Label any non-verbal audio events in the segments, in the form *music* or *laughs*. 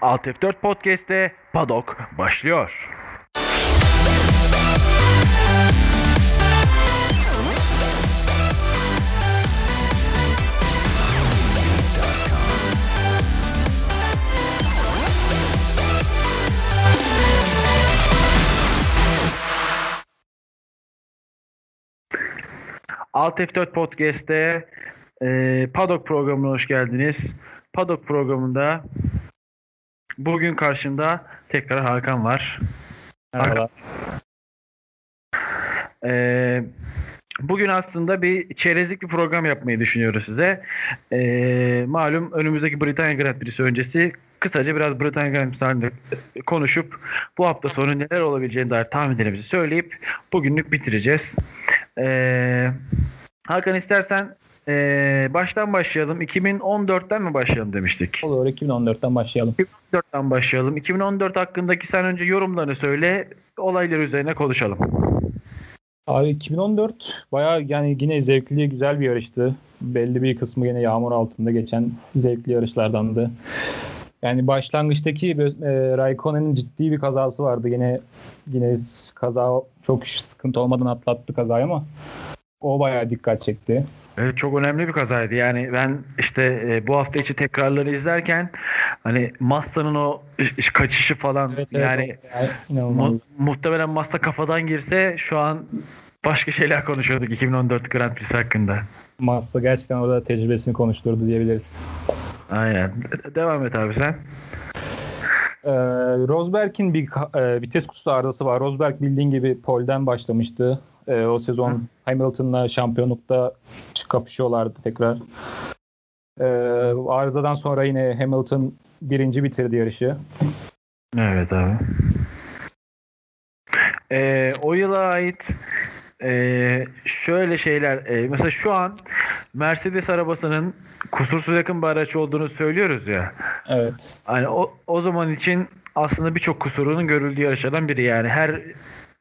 Alt F4 Podcast'te Padok başlıyor. Alt F4 Podcast'te e, Padok programına hoş geldiniz. Padok programında bugün karşımda tekrar Hakan var. Merhaba. E, bugün aslında bir çerezlik bir program yapmayı düşünüyoruz size. E, malum önümüzdeki Britanya Grand Prix'si öncesi kısaca biraz Britanya Grand Prix'si halinde konuşup bu hafta sonu neler olabileceğine dair tahminlerimizi söyleyip bugünlük bitireceğiz. Ee, Hakan istersen ee, baştan başlayalım. 2014'ten mi başlayalım demiştik? Olur 2014'ten başlayalım. 2014'ten başlayalım. 2014 hakkındaki sen önce yorumlarını söyle. Olaylar üzerine konuşalım. Abi 2014 bayağı yani yine zevkli güzel bir yarıştı. Belli bir kısmı yine yağmur altında geçen zevkli yarışlardandı. Yani başlangıçtaki e, Raikkonen'in ciddi bir kazası vardı. Yine yine kaza çok sıkıntı olmadan atlattı kazayı ama o bayağı dikkat çekti. Evet çok önemli bir kazaydı. Yani ben işte e, bu hafta içi tekrarları izlerken hani Massa'nın o kaçışı falan Evet, yani evet, inanılmaz. mu- muhtemelen Massa kafadan girse şu an başka şeyler konuşuyorduk 2014 Grand Prix hakkında. Massa gerçekten orada tecrübesini konuşturdu diyebiliriz. Aynen. De- Devam et abi sen. Ee, Rosberg'in bir e, vites kutusu arızası var. Rosberg bildiğin gibi polden başlamıştı. Ee, o sezon Hamilton'la şampiyonlukta kapışıyorlardı tekrar. Ee, arızadan sonra yine Hamilton birinci bitirdi yarışı. Evet abi. Ee, o yıla ait ee, şöyle şeyler ee, mesela şu an Mercedes arabasının kusursuz yakın bir araç olduğunu söylüyoruz ya. Evet. Hani o, o zaman için aslında birçok kusurunun görüldüğü yarışlardan biri yani her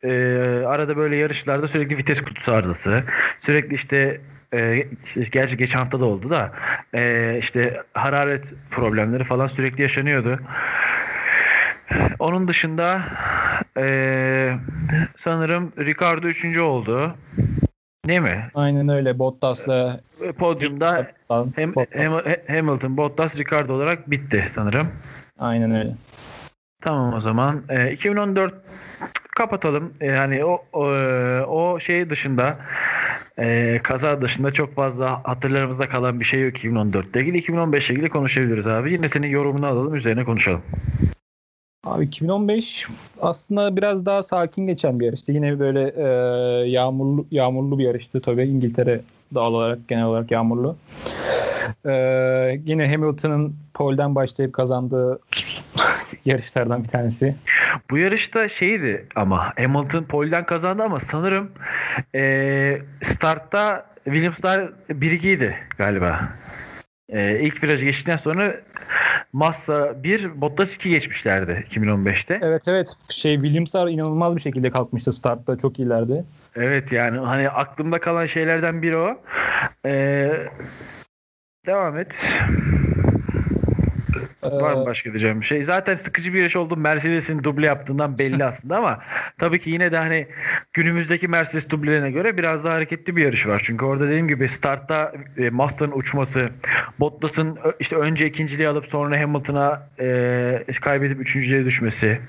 e, arada böyle yarışlarda sürekli vites kutusu arızası sürekli işte e, gerçi geçen hafta da oldu da e, işte hararet problemleri falan sürekli yaşanıyordu. Onun dışında e, sanırım Ricardo 3. oldu. Değil mi? Aynen öyle. Bottas'la Podyumda hem, hem- Hamilton, Bottas, Ricardo olarak bitti sanırım. Aynen öyle. Tamam o zaman. Ee, 2014 kapatalım. Yani o, o o şey dışında e, kaza dışında çok fazla hatırlarımızda kalan bir şey yok 2014 ile ilgili. 2015 ile ilgili konuşabiliriz abi. Yine senin yorumunu alalım üzerine konuşalım. Abi 2015 aslında biraz daha sakin geçen bir yarıştı. Yine böyle e, yağmurlu yağmurlu bir yarıştı tabii. İngiltere doğal olarak genel olarak yağmurlu. E, yine Hamilton'ın pole'den başlayıp kazandığı *laughs* yarışlardan bir tanesi. Bu yarışta şeydi ama Hamilton pole'den kazandı ama sanırım e, startta Williams'lar 1-2'ydi galiba. E, ilk virajı geçtikten sonra Massa 1, Bottas 2 geçmişlerdi 2015'te. Evet evet şey Williams'lar inanılmaz bir şekilde kalkmıştı startta çok iyilerdi. Evet yani hani aklımda kalan şeylerden biri o. Ee, devam et. Var mı başka diyeceğim bir şey? Zaten sıkıcı bir yarış oldu. Mercedes'in duble yaptığından belli aslında ama tabii ki yine de hani günümüzdeki Mercedes dublelerine göre biraz daha hareketli bir yarış var. Çünkü orada dediğim gibi startta e, Master'ın uçması, Bottas'ın işte önce ikinciliği alıp sonra Hamilton'a e, kaybedip üçüncülüğe düşmesi.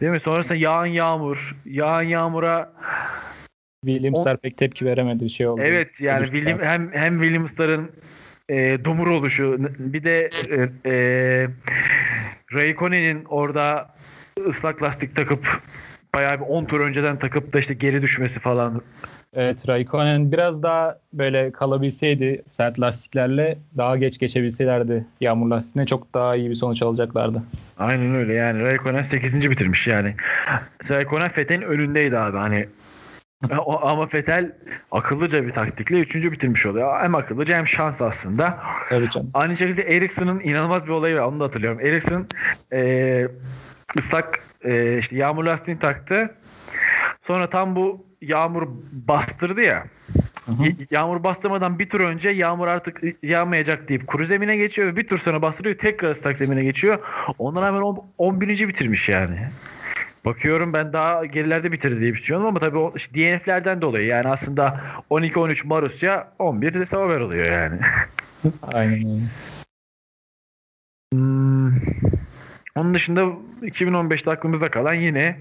Değil mi? Sonrasında yağan yağmur, yağan yağmura Williams'lar pek tepki veremedi bir şey oldu. Evet yani. William, hem hem Williams'ların e, dumur oluşu bir de e, e, Raikkonen'in orada ıslak lastik takıp bayağı bir 10 tur önceden takıp da işte geri düşmesi falan. Evet Raikkonen biraz daha böyle kalabilseydi sert lastiklerle daha geç geçebilselerdi yağmur lastiğine çok daha iyi bir sonuç alacaklardı. Aynen öyle yani Raikkonen 8. bitirmiş yani. Raikkonen Fethel'in önündeydi abi hani ama Fetel akıllıca bir taktikle 3. bitirmiş oluyor. Hem akıllıca hem şans aslında. Tabii canım. Aynı şekilde Ericsson'ın inanılmaz bir olayı var. Onu da hatırlıyorum. Ericsson e, ıslak e, işte yağmur lastiğini taktı. Sonra tam bu yağmur bastırdı ya. yağmur bastırmadan bir tur önce yağmur artık yağmayacak deyip kuru zemine geçiyor ve bir tur sonra bastırıyor tekrar ıslak zemine geçiyor. Ondan hemen 11. bitirmiş yani. Bakıyorum ben daha gerilerde bitirdi diye düşünüyorum ama tabii o işte DNF'lerden dolayı yani aslında 12-13 Marusya 11 de Sauber oluyor yani. *laughs* Aynen. Hmm. Onun dışında 2015'te aklımızda kalan yine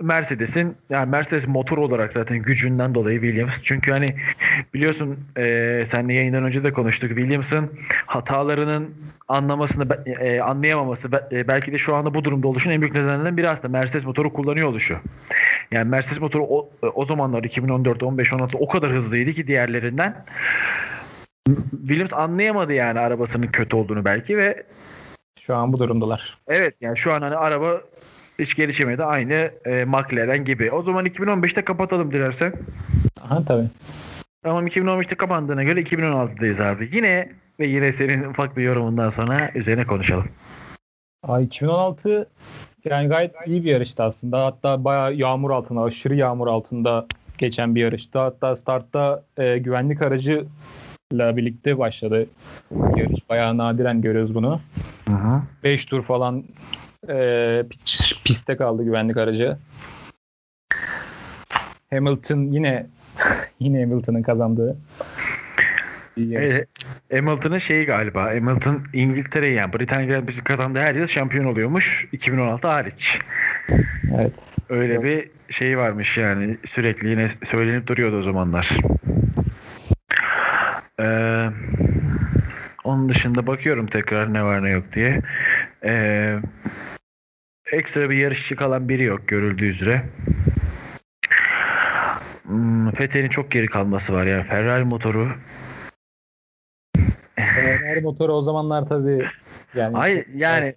Mercedes'in yani Mercedes motor olarak zaten gücünden dolayı Williams. Çünkü hani biliyorsun e, seninle yayından önce de konuştuk. Williams'ın hatalarının anlamasını e, anlayamaması e, belki de şu anda bu durumda oluşun en büyük nedenlerinden biri aslında Mercedes motoru kullanıyor oluşu. Yani Mercedes motoru o, o zamanlar 2014, 15, 16 o kadar hızlıydı ki diğerlerinden. Williams anlayamadı yani arabasının kötü olduğunu belki ve şu an bu durumdalar. Evet yani şu an hani araba hiç gelişemedi. Aynı e, McLaren gibi. O zaman 2015'te kapatalım dilersen. Aha tabii. Tamam 2015'te kapandığına göre 2016'dayız abi. Yine ve yine senin ufak bir yorumundan sonra üzerine konuşalım. Ay 2016 yani gayet iyi bir yarıştı aslında. Hatta bayağı yağmur altında, aşırı yağmur altında geçen bir yarıştı. Hatta startta e, güvenlik aracı ile birlikte başladı yarış. Bayağı nadiren görüyoruz bunu. 5 tur falan e, piste kaldı güvenlik aracı. Hamilton yine *laughs* yine Hamilton'ın kazandığı. E, Hamilton'ın şeyi galiba. Hamilton İngiltere'yi yani Britanya Grand Prix'si kazandığı her yıl şampiyon oluyormuş. 2016 hariç. Evet. Öyle evet. bir şey varmış yani. Sürekli yine söylenip duruyordu o zamanlar. Ee, onun dışında bakıyorum tekrar ne var ne yok diye. Ee, ekstra bir yarışçı kalan biri yok görüldüğü üzere. Hmm, Fethel'in çok geri kalması var yani Ferrari motoru. Ferrari motoru o zamanlar tabii yani Hayır yani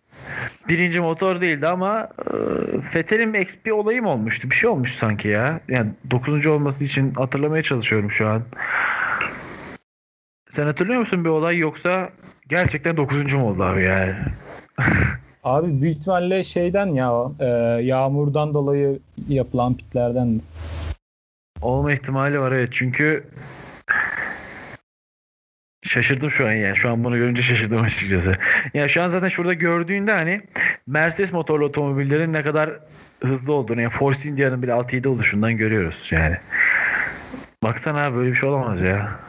birinci motor değildi ama e, Fethel'in XP olayı mı olmuştu? Bir şey olmuş sanki ya. Yani dokuzuncu olması için hatırlamaya çalışıyorum şu an. Sen hatırlıyor musun bir olay yoksa gerçekten 9. mu oldu abi yani? *laughs* abi büyük ihtimalle şeyden ya e, yağmurdan dolayı yapılan pitlerden. Olma ihtimali var evet çünkü şaşırdım şu an yani. Şu an bunu görünce şaşırdım açıkçası. Yani şu an zaten şurada gördüğünde hani Mercedes motorlu otomobillerin ne kadar hızlı olduğunu yani Force India'nın bile 6-7 oluşundan görüyoruz yani. Baksana böyle bir şey olamaz ya.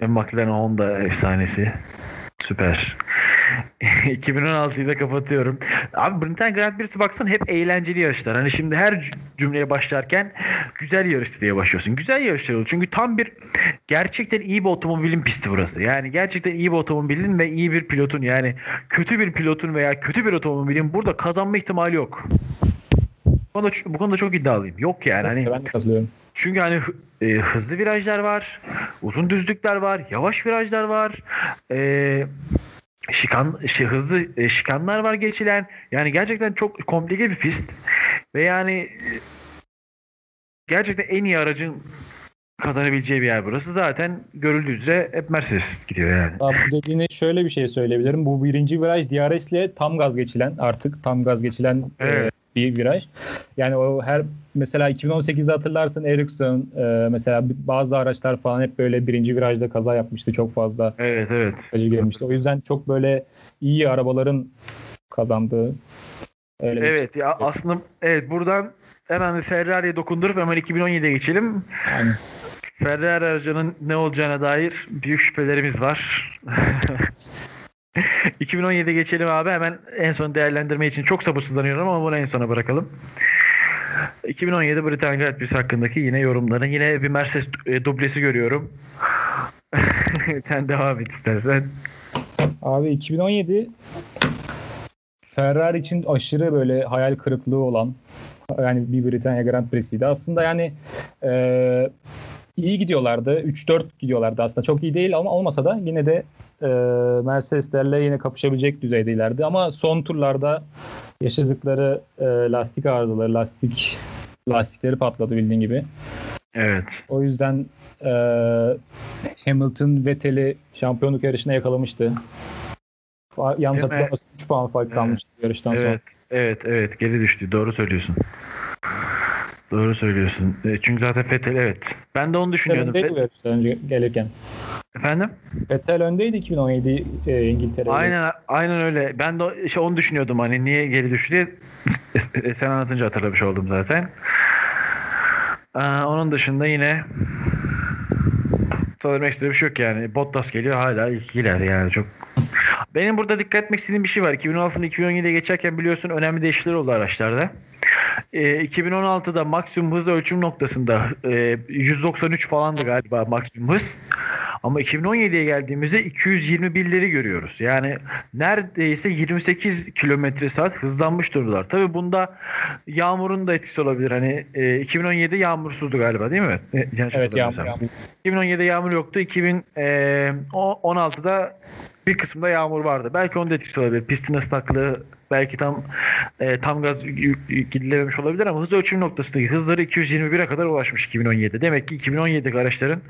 McLaren Honda efsanesi. Süper. *laughs* 2016'yı da kapatıyorum. Abi Britanya Grand Prix'si baksan hep eğlenceli yarışlar. Hani şimdi her cümleye başlarken güzel yarıştı diye başlıyorsun. Güzel yarışlar oluyor. Çünkü tam bir gerçekten iyi bir otomobilin pisti burası. Yani gerçekten iyi bir otomobilin ve iyi bir pilotun yani kötü bir pilotun veya kötü bir otomobilin burada kazanma ihtimali yok. Bu konuda, bu konuda çok iddialıyım. Yok yani. Hani, ben de katılıyorum. Çünkü hani e, hızlı virajlar var, uzun düzlükler var, yavaş virajlar var. E, şikan şey, hızlı e, şikanlar var geçilen. Yani gerçekten çok komplike bir pist. Ve yani gerçekten en iyi aracın kazanabileceği bir yer burası. Zaten görüldüğü üzere hep Mercedes gidiyor yani. Abi dediğine şöyle bir şey söyleyebilirim. Bu birinci viraj DRS ile tam gaz geçilen artık tam gaz geçilen e, evet. e, bir viraj. Yani o her mesela 2018'de hatırlarsın Ericsson e, mesela bazı araçlar falan hep böyle birinci virajda kaza yapmıştı çok fazla. Evet evet. Gelmişti. O yüzden çok böyle iyi arabaların kazandığı Öyle evet ya aslında evet buradan hemen Ferrari'ye dokundurup hemen 2017'ye geçelim. Aynen. Ferrari aracının ne olacağına dair büyük şüphelerimiz var. *laughs* *laughs* 2017'ye geçelim abi. Hemen en son değerlendirme için çok sabırsızlanıyorum ama bunu en sona bırakalım. 2017 Britanya Grand Prix hakkındaki yine yorumların. Yine bir Mercedes e, dublesi görüyorum. *laughs* Sen devam et istersen. Abi 2017 Ferrari için aşırı böyle hayal kırıklığı olan yani bir Britanya Grand Prix'siydi. Aslında yani e, iyi gidiyorlardı. 3-4 gidiyorlardı aslında. Çok iyi değil ama olmasa da yine de e, Mercedeslerle yine kapışabilecek düzeydeylerdi. Ama son turlarda yaşadıkları e, lastik arızaları, lastik lastikleri patladı bildiğin gibi. Evet. O yüzden e, Hamilton Vettel'i şampiyonluk yarışına yakalamıştı. Yanlış hatırlamıyorsam 3 puan fark kalmıştı evet. yarıştan evet. sonra. Evet, evet. Geri düştü. Doğru söylüyorsun. Doğru söylüyorsun. E, çünkü zaten Fettel evet. Ben de onu düşünüyordum. Yarışta önce gelirken. Efendim? Vettel öndeydi 2017 e, İngiltere'de. Aynen aynen öyle. Ben de işte onu düşünüyordum hani niye geri düştü diye. *laughs* E, Sen anlatınca hatırlamış oldum zaten. Ee, onun dışında yine söylemek istediğim bir şey yok yani. Bottas geliyor hala ilkiler yani çok. Benim burada dikkat etmek istediğim bir şey var. 2016'dan 2017'ye geçerken biliyorsun önemli değişiklikler oldu araçlarda. E, 2016'da maksimum hız ölçüm noktasında e, 193 falandı galiba maksimum hız. Ama 2017'ye geldiğimizde 221'leri görüyoruz. Yani neredeyse 28 kilometre saat hızlanmış durumdalar. Tabii bunda yağmurun da etkisi olabilir. Hani e, 2017 yağmursuzdu galiba değil mi? E, Evet yağmur. yağmur. 2017'de yağmur yoktu. 2016'da bir kısımda yağmur vardı. Belki onun da etkisi olabilir. Pistin ıslaklığı belki tam e, tam gaz gidilememiş olabilir ama hız ölçüm noktasındaki hızları 221'e kadar ulaşmış 2017'de. Demek ki 2017 araçların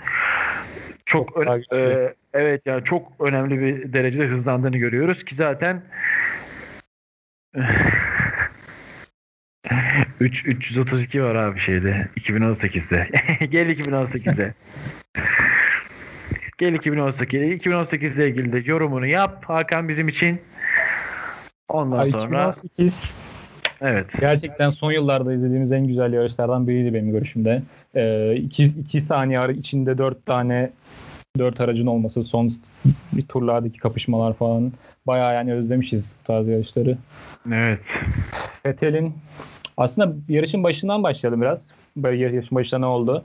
çok, Çok ön- daha güçlü. e, evet yani çok önemli bir derecede hızlandığını görüyoruz ki zaten *laughs* 3 332 var abi şeyde 2018'de. *laughs* Gel 2018'e. Gel 2018. 2018 ile ilgili de yorumunu yap Hakan bizim için. Ondan Ay, sonra 2018 evet. gerçekten son yıllarda izlediğimiz en güzel yarışlardan biriydi benim görüşümde. 2 iki saniye ara- içinde 4 tane 4 aracın olması, son bir turlardaki kapışmalar falan bayağı yani özlemişiz bu tarz yarışları. Evet. Vettel'in aslında yarışın başından başlayalım biraz. Böyle yarışın başında ne oldu?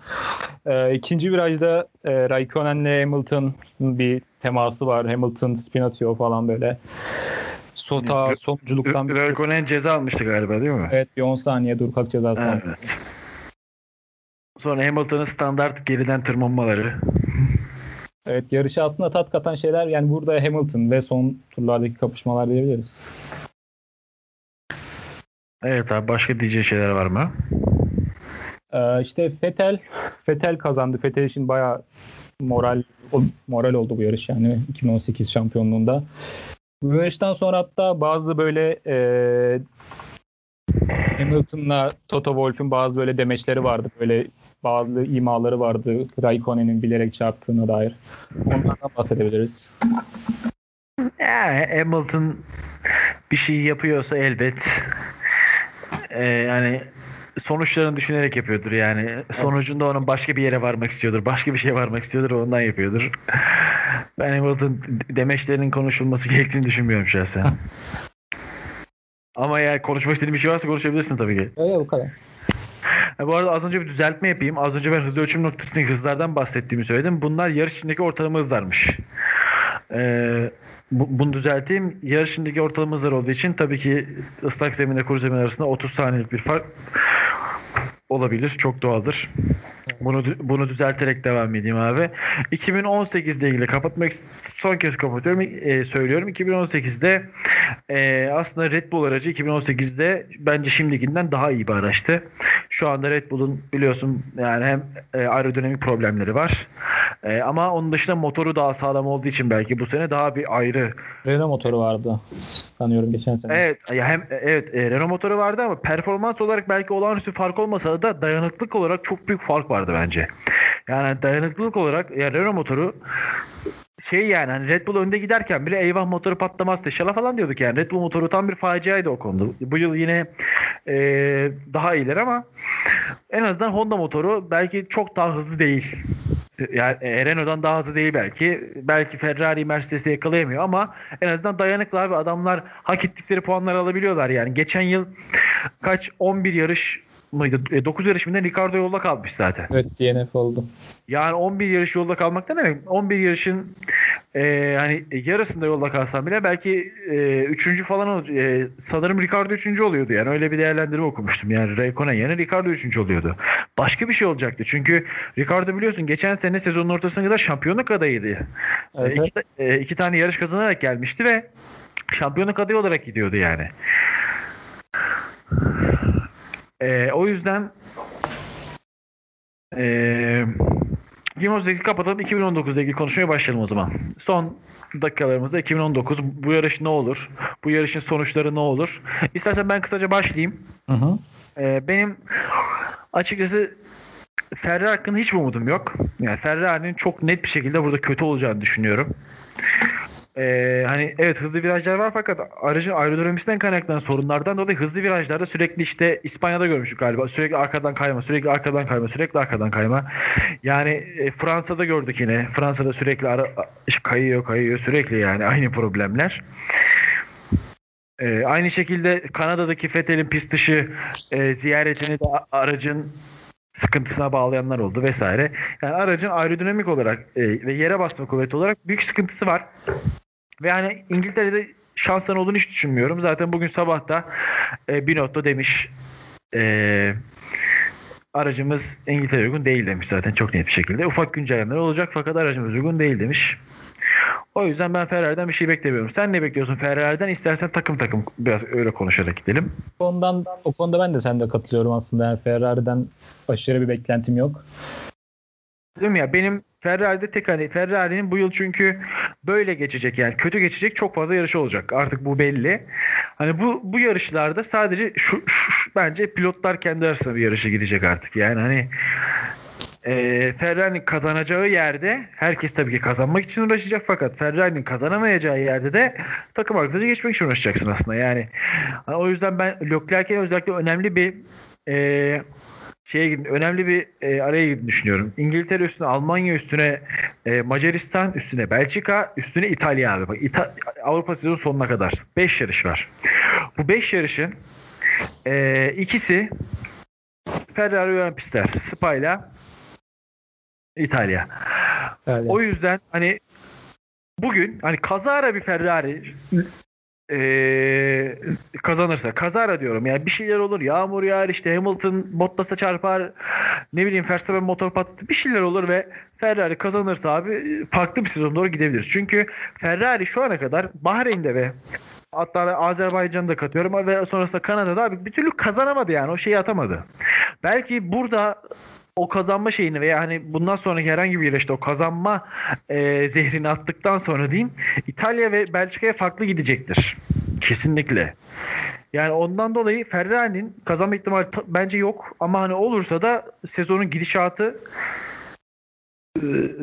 Ee, ikinci virajda e, Raikkonen'le Hamilton'ın bir teması var. Hamilton spin atıyor falan böyle. Sota Evet. sonunculuktan bir Raikkonen ceza almıştı galiba değil mi? Evet bir 10 saniye dur kalk cezası. Evet. Sonra Hamilton'ın standart geriden tırmanmaları. Evet yarışı aslında tat katan şeyler yani burada Hamilton ve son turlardaki kapışmalar diyebiliriz. Evet abi başka diyeceği şeyler var mı? Ee, işte Fetel Fetel kazandı. Fetel için bayağı moral o- moral oldu bu yarış yani 2018 şampiyonluğunda. Bu yarıştan sonra hatta bazı böyle e, Hamilton'la Toto Wolff'un bazı böyle demeçleri vardı. Böyle bazı imaları vardı Raikkonen'in bilerek çarptığına dair. Onlardan bahsedebiliriz. Ya Hamilton bir şey yapıyorsa elbet e, yani sonuçlarını düşünerek yapıyordur yani. Sonucunda onun başka bir yere varmak istiyordur. Başka bir şeye varmak istiyordur ondan yapıyordur. Ben Hamilton demeçlerinin konuşulması gerektiğini düşünmüyorum şahsen. *laughs* Ama eğer konuşmak istediğin bir şey varsa konuşabilirsin tabii ki. Evet bu kadar. Ha, bu arada az önce bir düzeltme yapayım. Az önce ben hız ölçüm noktasındaki hızlardan bahsettiğimi söyledim. Bunlar yarış içindeki ortalama hızlarmış. Ee, bu- bunu düzelteyim. Yarış içindeki ortalama hızlar olduğu için tabii ki ıslak zeminle kuru zemin arasında 30 saniyelik bir fark olabilir. Çok doğaldır. Bunu bunu düzelterek devam edeyim abi. 2018 ile ilgili kapatmak son kez kapatıyorum. e, söylüyorum. 2018'de e, aslında Red Bull aracı 2018'de bence şimdikinden daha iyi bir araçtı. Şu anda Red Bull'un biliyorsun yani hem e, aerodinamik problemleri var. E, ama onun dışında motoru daha sağlam olduğu için belki bu sene daha bir ayrı. Renault motoru vardı sanıyorum geçen sene. Evet ya hem evet e, Renault motoru vardı ama performans olarak belki olağanüstü fark olmasa da dayanıklık olarak çok büyük fark vardı bence. Yani dayanıklılık olarak ya Renault motoru şey yani hani Red Bull önde giderken bile eyvah motoru patlamaz inşallah falan diyorduk yani. Red Bull motoru tam bir faciaydı o konuda. Bu yıl yine e, daha iyiler ama en azından Honda motoru belki çok daha hızlı değil. Yani e, Renault'dan daha hızlı değil belki. Belki Ferrari, Mercedes'i yakalayamıyor ama en azından dayanıklı abi. Adamlar hak ettikleri puanları alabiliyorlar yani. Geçen yıl kaç 11 yarış mıydı? 9 yarış mı ne Ricardo yolda kalmış zaten. Evet DNF oldu. Yani 11 yarış yolda kalmak ne demek? 11 yarışın e, hani yarısında yolda kalsam bile belki e, üçüncü falan ol- e, sanırım Ricardo üçüncü oluyordu yani öyle bir değerlendirme okumuştum. Yani Raikkonen yerine Ricardo üçüncü oluyordu. Başka bir şey olacaktı çünkü Ricardo biliyorsun geçen sene sezonun ortasına kadar şampiyonluk adayıydı. Evet, E, iki, e, iki tane yarış kazanarak gelmişti ve şampiyonluk adayı olarak gidiyordu yani. E, o yüzden e, 2018'i kapatalım 2019'da ilgili konuşmaya başlayalım o zaman. Son dakikalarımızda 2019 bu yarış ne olur? Bu yarışın sonuçları ne olur? İstersen ben kısaca başlayayım. Hı hı. Ee, benim açıkçası Ferrari hakkında hiçbir umudum yok. Yani Ferrari'nin çok net bir şekilde burada kötü olacağını düşünüyorum. Ee, hani evet hızlı virajlar var fakat aracın aerodinamisinden kaynaklanan sorunlardan dolayı hızlı virajlarda sürekli işte İspanya'da görmüştük galiba. Sürekli arkadan kayma, sürekli arkadan kayma, sürekli arkadan kayma. Yani e, Fransa'da gördük yine. Fransa'da sürekli ara, kayıyor, kayıyor sürekli yani aynı problemler. Ee, aynı şekilde Kanada'daki Fethel'in pist dışı e, ziyaretini de aracın sıkıntısına bağlayanlar oldu vesaire. Yani aracın aerodinamik olarak e, ve yere basma kuvveti olarak büyük sıkıntısı var. Ve hani İngiltere'de şansların olduğunu hiç düşünmüyorum. Zaten bugün sabah da e, Binotto demiş e, aracımız İngiltere uygun değil demiş zaten çok net bir şekilde. Ufak güncellemeler olacak fakat aracımız uygun değil demiş. O yüzden ben Ferrari'den bir şey beklemiyorum. Sen ne bekliyorsun Ferrari'den? İstersen takım takım biraz öyle konuşarak gidelim. Ondan, o konuda ben de sende katılıyorum aslında. Yani Ferrari'den aşırı bir beklentim yok. Değil ya benim Ferrari'de tek hani Ferrari'nin bu yıl çünkü böyle geçecek yani kötü geçecek çok fazla yarışı olacak. Artık bu belli. Hani bu bu yarışlarda sadece şu, şu- şu- bence pilotlar kendi arasında bir yarışa gidecek artık. Yani hani e, Ferrari'nin kazanacağı yerde herkes tabii ki kazanmak için uğraşacak fakat Ferrari'nin kazanamayacağı yerde de takım arkadaşı geçmek için uğraşacaksın aslında. Yani o yüzden ben Leclerc'e özellikle önemli bir e, şeye gidin, önemli bir e, araya girdiğini düşünüyorum. İngiltere üstüne Almanya üstüne e, Macaristan üstüne Belçika üstüne İtalya abi. Bak, İta- Avrupa sezonu sonuna kadar 5 yarış var. Bu 5 yarışın e, ikisi Ferrari ön pistler. Spa ile İtalya. Yani, O yüzden hani bugün hani kazara bir Ferrari eee, kazanırsa kazara diyorum yani bir şeyler olur yağmur yağar işte Hamilton Bottas'a çarpar ne bileyim Verstappen motor patlatır bir şeyler olur ve Ferrari kazanırsa abi farklı bir sezon doğru gidebiliriz. Çünkü Ferrari şu ana kadar Bahreyn'de ve hatta Azerbaycan'da da katıyorum ve sonrasında Kanada'da abi bir türlü kazanamadı yani o şeyi atamadı. Belki burada o kazanma şeyini veya hani bundan sonraki herhangi bir yarışta o kazanma e, zehrini attıktan sonra diyeyim İtalya ve Belçika'ya farklı gidecektir. Kesinlikle. Yani ondan dolayı Ferrari'nin kazanma ihtimali bence yok ama hani olursa da sezonun gidişatı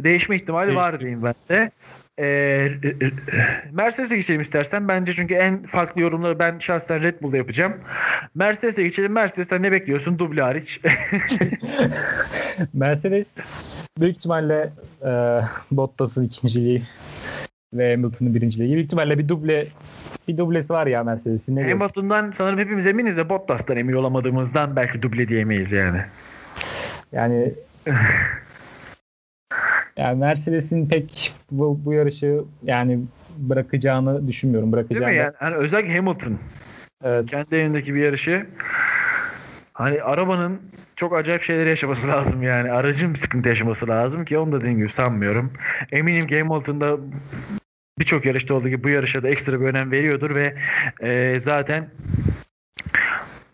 değişme ihtimali var Değişsin. diyeyim ben de. E, e, e, Mercedes'e geçelim istersen. Bence çünkü en farklı yorumları ben şahsen Red Bull'da yapacağım. Mercedes'e geçelim. Mercedes'ten ne bekliyorsun? Duble hariç. *laughs* Mercedes büyük ihtimalle e, Bottas'ın ikinciliği ve Hamilton'ın birinciliği. Büyük ihtimalle bir duble bir dublesi var ya Mercedes'in. Ne? Hamilton'dan sanırım hepimiz eminiz de Bottas'tan emin olamadığımızdan belki duble diyemeyiz yani. Yani *laughs* yani Mercedes'in pek bu, bu yarışı yani bırakacağını düşünmüyorum. Değil Bırakacağını. mi yani? Hani özellikle Hamilton Evet. kendi evindeki bir yarışı hani arabanın çok acayip şeyler yaşaması lazım yani. Aracın bir sıkıntı yaşaması lazım ki onu da dediğim gibi sanmıyorum. Eminim ki Hamilton'da birçok yarışta olduğu gibi bu yarışa da ekstra bir önem veriyordur ve e, zaten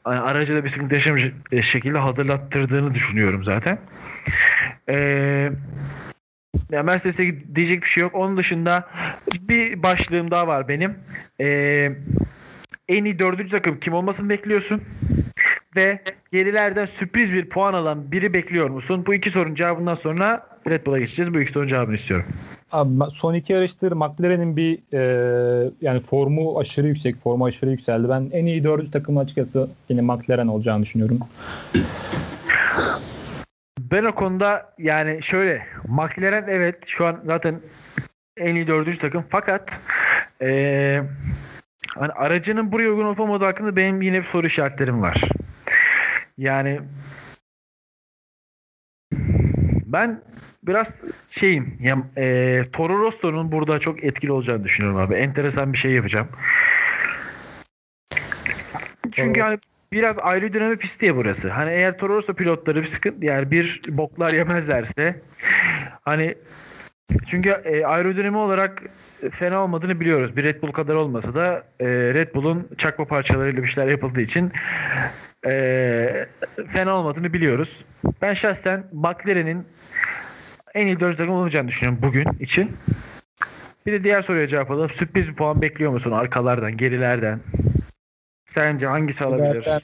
hani aracı da bir sıkıntı yaşamış e, şekilde hazırlattırdığını düşünüyorum zaten. Eee ya Mercedes'e diyecek bir şey yok. Onun dışında bir başlığım daha var benim. Ee, en iyi dördüncü takım kim olmasını bekliyorsun? Ve gerilerden sürpriz bir puan alan biri bekliyor musun? Bu iki sorunun cevabından sonra Red Bull'a geçeceğiz. Bu iki sorunun cevabını istiyorum. Abi son iki yarıştır McLaren'in bir e, yani formu aşırı yüksek, formu aşırı yükseldi. Ben en iyi dördüncü takım açıkçası yine McLaren olacağını düşünüyorum. Ben o konuda yani şöyle McLaren evet şu an zaten en iyi dördüncü takım fakat eee hani aracının buraya uygun olup olmadığı hakkında benim yine bir soru işaretlerim var. Yani ben biraz şeyim ya, eee Toro Rosso'nun burada çok etkili olacağını düşünüyorum abi. Enteresan bir şey yapacağım. Çünkü Toro- hani biraz aerodinamik pisti ya burası. Hani eğer Toro Rosso pilotları bir sıkıntı yani bir boklar yemezlerse hani çünkü e, aerodinami olarak fena olmadığını biliyoruz. Bir Red Bull kadar olmasa da e, Red Bull'un çakma parçalarıyla bir şeyler yapıldığı için e, fena olmadığını biliyoruz. Ben şahsen McLaren'in en iyi dördüncü takım olacağını düşünüyorum bugün için. Bir de diğer soruya cevap alalım. Sürpriz bir puan bekliyor musun arkalardan, gerilerden? Sence hangisi alabilir? Zaten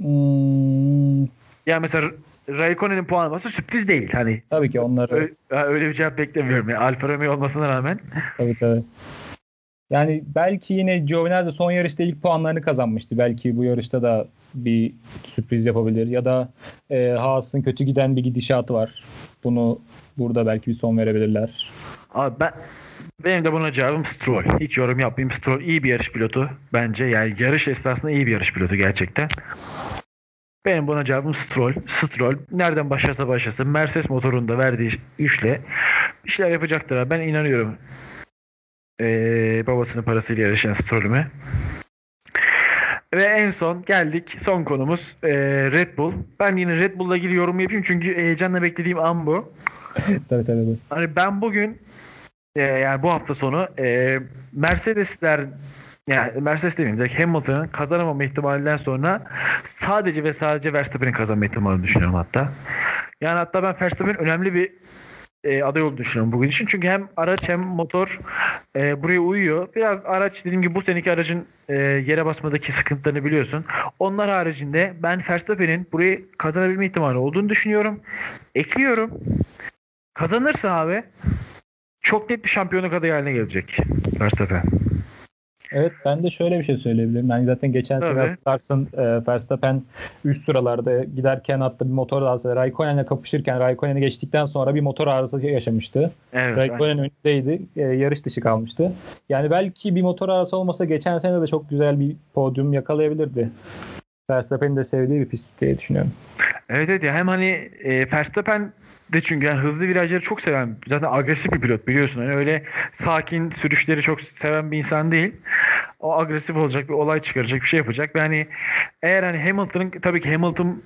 Hmm, Yani mesela Raikkonen'in puanlaması sürpriz değil. Hani tabii ki onları ö- öyle bir cevap beklemiyorum. Yani Alfa Romeo olmasına rağmen. *laughs* tabii tabii. Yani belki yine Giovinazzi son yarışta ilk puanlarını kazanmıştı. Belki bu yarışta da bir sürpriz yapabilir. Ya da e, Haas'ın kötü giden bir gidişatı var. Bunu burada belki bir son verebilirler. Abi ben benim de buna cevabım Stroll. Hiç yorum yapmayayım. Stroll iyi bir yarış pilotu bence. Yani yarış esnasında iyi bir yarış pilotu gerçekten. Benim buna cevabım Stroll. Stroll nereden başlarsa başlasın Mercedes motorunda verdiği güçle bir şeyler yapacaktır. Ben inanıyorum. Ee, babasının parasıyla yarışan Stroll'üme. Ve en son geldik. Son konumuz ee, Red Bull. Ben yine Red Bull'la ilgili yorum yapayım çünkü heyecanla beklediğim an bu. *laughs* tabii. tabii. Hani ben bugün e, yani bu hafta sonu e, Mercedesler yani Mercedes demeyeyim direkt Hamilton'ın kazanamama ihtimalinden sonra sadece ve sadece Verstappen'in kazanma ihtimalini düşünüyorum hatta. Yani hatta ben Verstappen'in önemli bir e, aday olduğunu düşünüyorum bugün için. Çünkü hem araç hem motor e, buraya uyuyor. Biraz araç dediğim gibi bu seneki aracın e, yere basmadaki sıkıntılarını biliyorsun. Onlar haricinde ben Verstappen'in burayı kazanabilme ihtimali olduğunu düşünüyorum. Ekliyorum. Kazanırsa abi çok net bir şampiyonluk adayı haline gelecek Verstappen. Evet ben de şöyle bir şey söyleyebilirim. Yani zaten geçen Tabii. sene hatırlarsın e, Verstappen üst sıralarda giderken hatta bir motor arızası Raikkonen'le kapışırken Raikkonen'i geçtikten sonra bir motor arızası yaşamıştı. Evet. Raikkonen önündeydi. e, yarış dışı kalmıştı. Yani belki bir motor arası olmasa geçen sene de çok güzel bir podyum yakalayabilirdi. Verstappen'in de sevdiği bir pist diye düşünüyorum. Evet evet hem hani e, Verstappen de çünkü yani hızlı virajları çok seven zaten agresif bir pilot biliyorsun. Hani öyle sakin sürüşleri çok seven bir insan değil. O agresif olacak bir olay çıkaracak bir şey yapacak. Ve hani eğer hani Hamilton'ın tabii ki Hamilton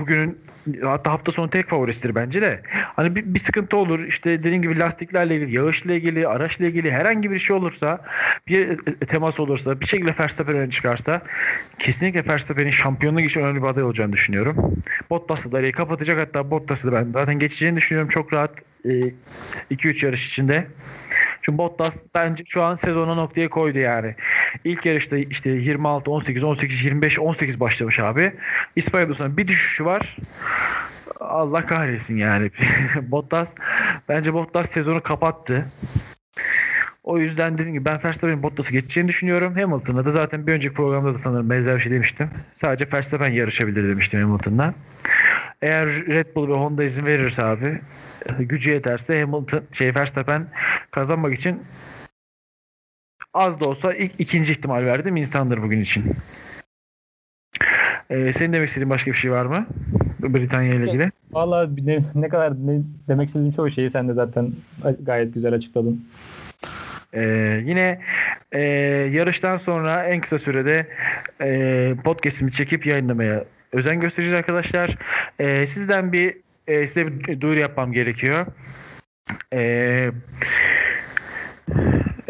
bugünün hatta hafta sonu tek favorisidir bence de. Hani bir, bir sıkıntı olur. işte dediğim gibi lastiklerle ilgili, yağışla ilgili, araçla ilgili herhangi bir şey olursa, bir e, temas olursa, bir şekilde Verstappen öne çıkarsa kesinlikle Verstappen'in şampiyonluk için önemli bir aday olacağını düşünüyorum. Bottas'ı da kapatacak hatta Bottas'ı da ben zaten geçeceğini düşünüyorum çok rahat 2-3 yarış içinde. Çünkü Bottas bence şu an sezona noktaya koydu yani. İlk yarışta işte 26, 18, 18, 25, 18 başlamış abi. İspanya'da sonra bir düşüşü var. Allah kahretsin yani. *laughs* Bottas bence Bottas sezonu kapattı. O yüzden dediğim gibi ben Verstappen'in Bottas'ı geçeceğini düşünüyorum. Hamilton'da da zaten bir önceki programda da sanırım benzer bir şey demiştim. Sadece Verstappen yarışabilir demiştim Hamilton'da. Eğer Red Bull ve Honda izin verirse abi gücü yeterse Hamilton şey Verstappen kazanmak için az da olsa ilk ikinci ihtimal verdim insandır bugün için. Ee, senin demek istediğin başka bir şey var mı? Britanya ile ilgili. Valla ne, ne kadar ne, demek istediğim çoğu şeyi sen de zaten gayet güzel açıkladın. Ee, yine e, yarıştan sonra en kısa sürede e, podcast'imi çekip yayınlamaya özen göstereceğiz arkadaşlar. E, sizden bir e, size bir duyuru yapmam gerekiyor. E,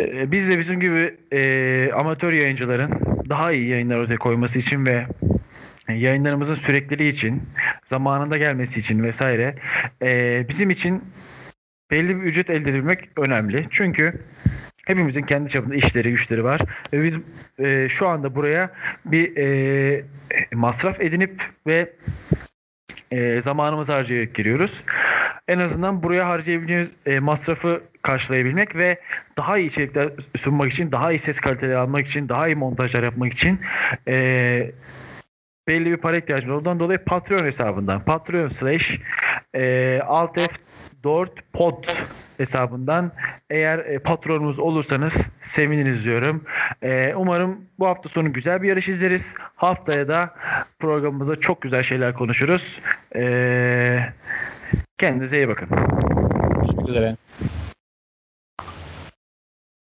e, biz de bizim gibi e, amatör yayıncıların daha iyi yayınlar ortaya koyması için ve yayınlarımızın sürekliliği için, zamanında gelmesi için vesaire e, bizim için belli bir ücret elde edilmek önemli. Çünkü hepimizin kendi çapında işleri, güçleri var. Ve biz e, şu anda buraya bir e, masraf edinip ve e, zamanımızı harcayarak giriyoruz. En azından buraya harcayabileceğimiz e, masrafı karşılayabilmek ve daha iyi içerikler sunmak için, daha iyi ses kaliteleri almak için, daha iyi montajlar yapmak için e, belli bir para ihtiyacımız olduğundan dolayı Patreon hesabından Patreon slash e, alt F 4 pod hesabından eğer e, patronumuz olursanız seviniriz diyorum. E, umarım bu hafta sonu güzel bir yarış izleriz. Haftaya da programımızda çok güzel şeyler konuşuruz. E, kendinize iyi bakın. Görüşmek üzere.